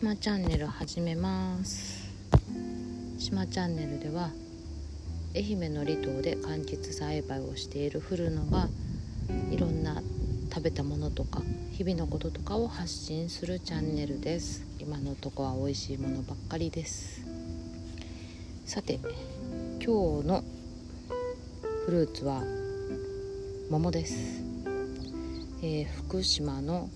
しまチャンネル始めます。しまチャンネルでは愛媛の離島で柑橘栽培をしている古野がいろんな食べたものとか日々のこととかを発信するチャンネルです。今のとこは美味しいものばっかりです。さて今日のフルーツは桃です、えー、福島の、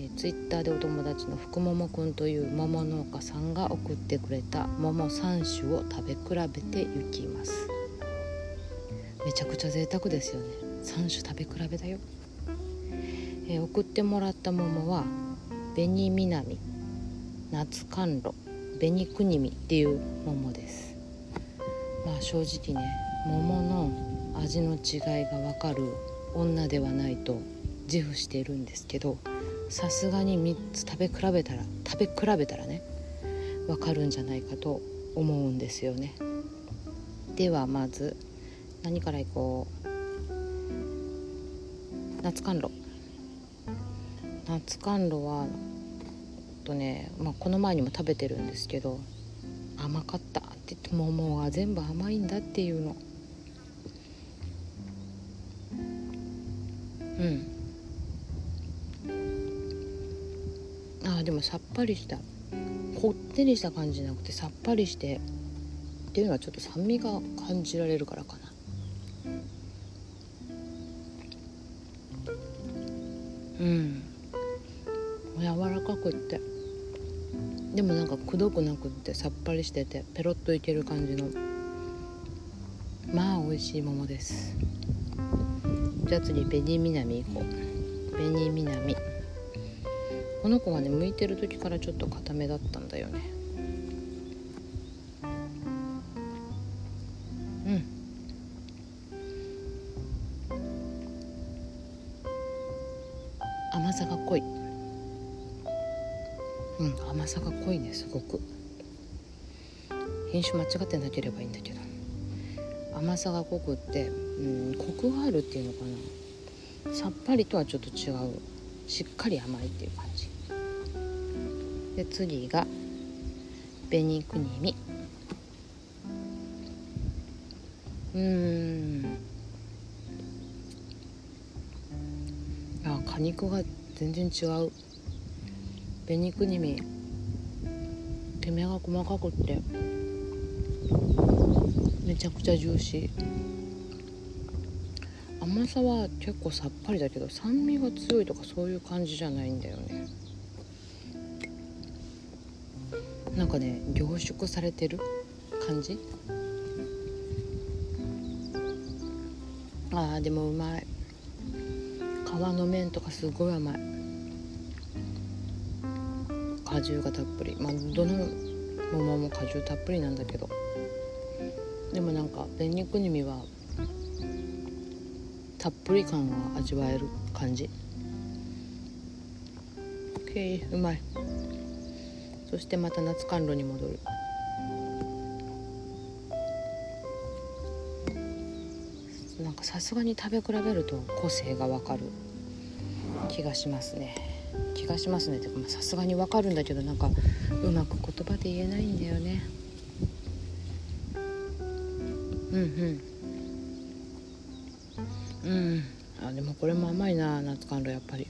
えー、ツイッターでお友達の福桃くんという桃農家さんが送ってくれた桃3種を食べ比べていきます。めちゃくちゃ贅沢ですよね。3種食べ比べだよ、えー、送ってもらった桃は紅南夏甘露紅国見っていう桃です。まあ正直ね桃の味の違いが分かる女ではないと自負しているんですけどさすがに3つ食べ比べたら食べ比べたらね分かるんじゃないかと思うんですよね。ではまず何からいこう？夏甘露。夏甘露はとね、まあ、この前にも食べてるんですけど甘かったって言って桃は全部甘いんだっていうの。うん。あでもさっぱりした。こってりした感じじゃなくてさっぱりして。っていうのはちょっと酸味が感じられるからかな。うん。柔らかくって。でもなんかくどくなくってさっぱりしててペロッといける感じの。まあ美味しい桃です。じゃあ次紅南行こう。紅南。この子はね剥いてる時からちょっと固めだったんだよね。うん。甘さが濃い。うん甘さが濃いねすごく。品種間違ってなければいいんだけど。甘さが濃くってうんコクがあるっていうのかな。さっぱりとはちょっと違う。しっかり甘いっていう感じ。で次が紅国見うん。あ果肉が全然違う。紅国見きめが細かくって。めちゃくちゃジューシー。甘さは結構さっぱりだけど酸味が強いとかそういう感じじゃないんだよね。なんかね凝縮されてる？感じ？あーでもうまい。皮の麺とかすごい甘い。果汁がたっぷり。まあどの桃も果汁たっぷりなんだけど。でもなんか紅国見はたっぷり感が味わえる感じ。OK うまい。そしてまた夏甘露に戻る。なんかさすがに食べ比べると個性がわかる。気がしますね。気がしますね。てかさすがにわかるんだけどなんかうまく言葉で言えないんだよね。うんうん。うん。あでもこれも甘いな夏甘露やっぱり。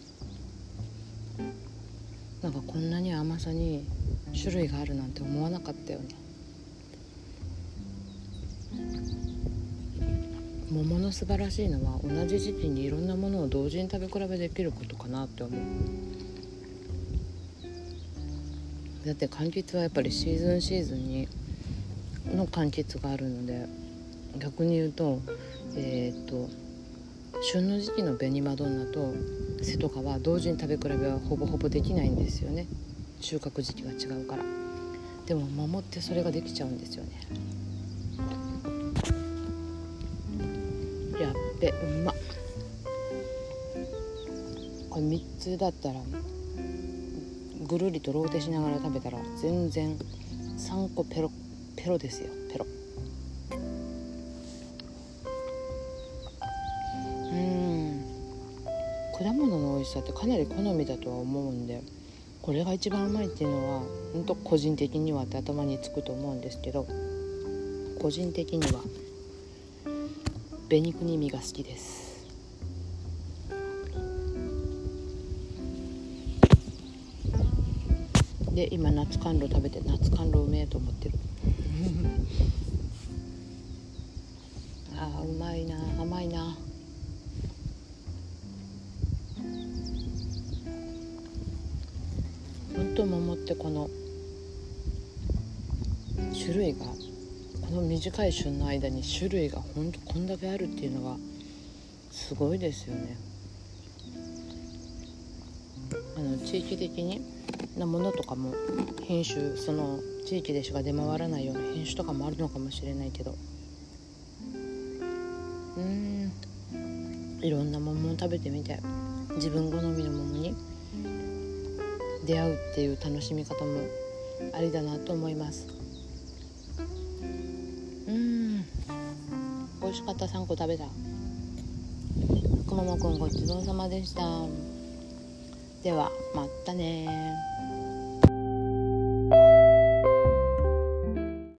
なんかこんなに甘さに種類があるなんて思わなかったよね。桃の素晴らしいのは同じ時期にいろんなものを同時に食べ比べできることかなって思う。だって柑橘はやっぱりシーズンシーズンにの柑橘があるので逆に言うとえっ、と旬の時期の紅マドンナと瀬戸川同時に食べ比べはほぼほぼできないんですよね。収穫時期が違うから。でも桃ってそれができちゃうんですよね。やっべうま。これ3つだったらぐるりとローテしながら食べたら全然3個ペロペロですよ。果物の美味しさってかなり好みだとは思うんでこれが一番うまいっていうのは本当個人的にはって頭につくと思うんですけど個人的には紅国実が好きです。で今夏甘露食べて夏甘露うめえと思ってる。桃ってこの種類がこの短い旬の間に種類がほんとこんだけあるっていうのがすごいですよね。あの地域的になものとかも品種その地域でしか出回らないような品種とかもあるのかもしれないけど。うーん。いろんな桃を食べてみて自分好みの桃に出会うっていう楽しみ方もありだなと思います。うん。美味しかった3個食べた。くももくんごちそうさまでした。ではまたね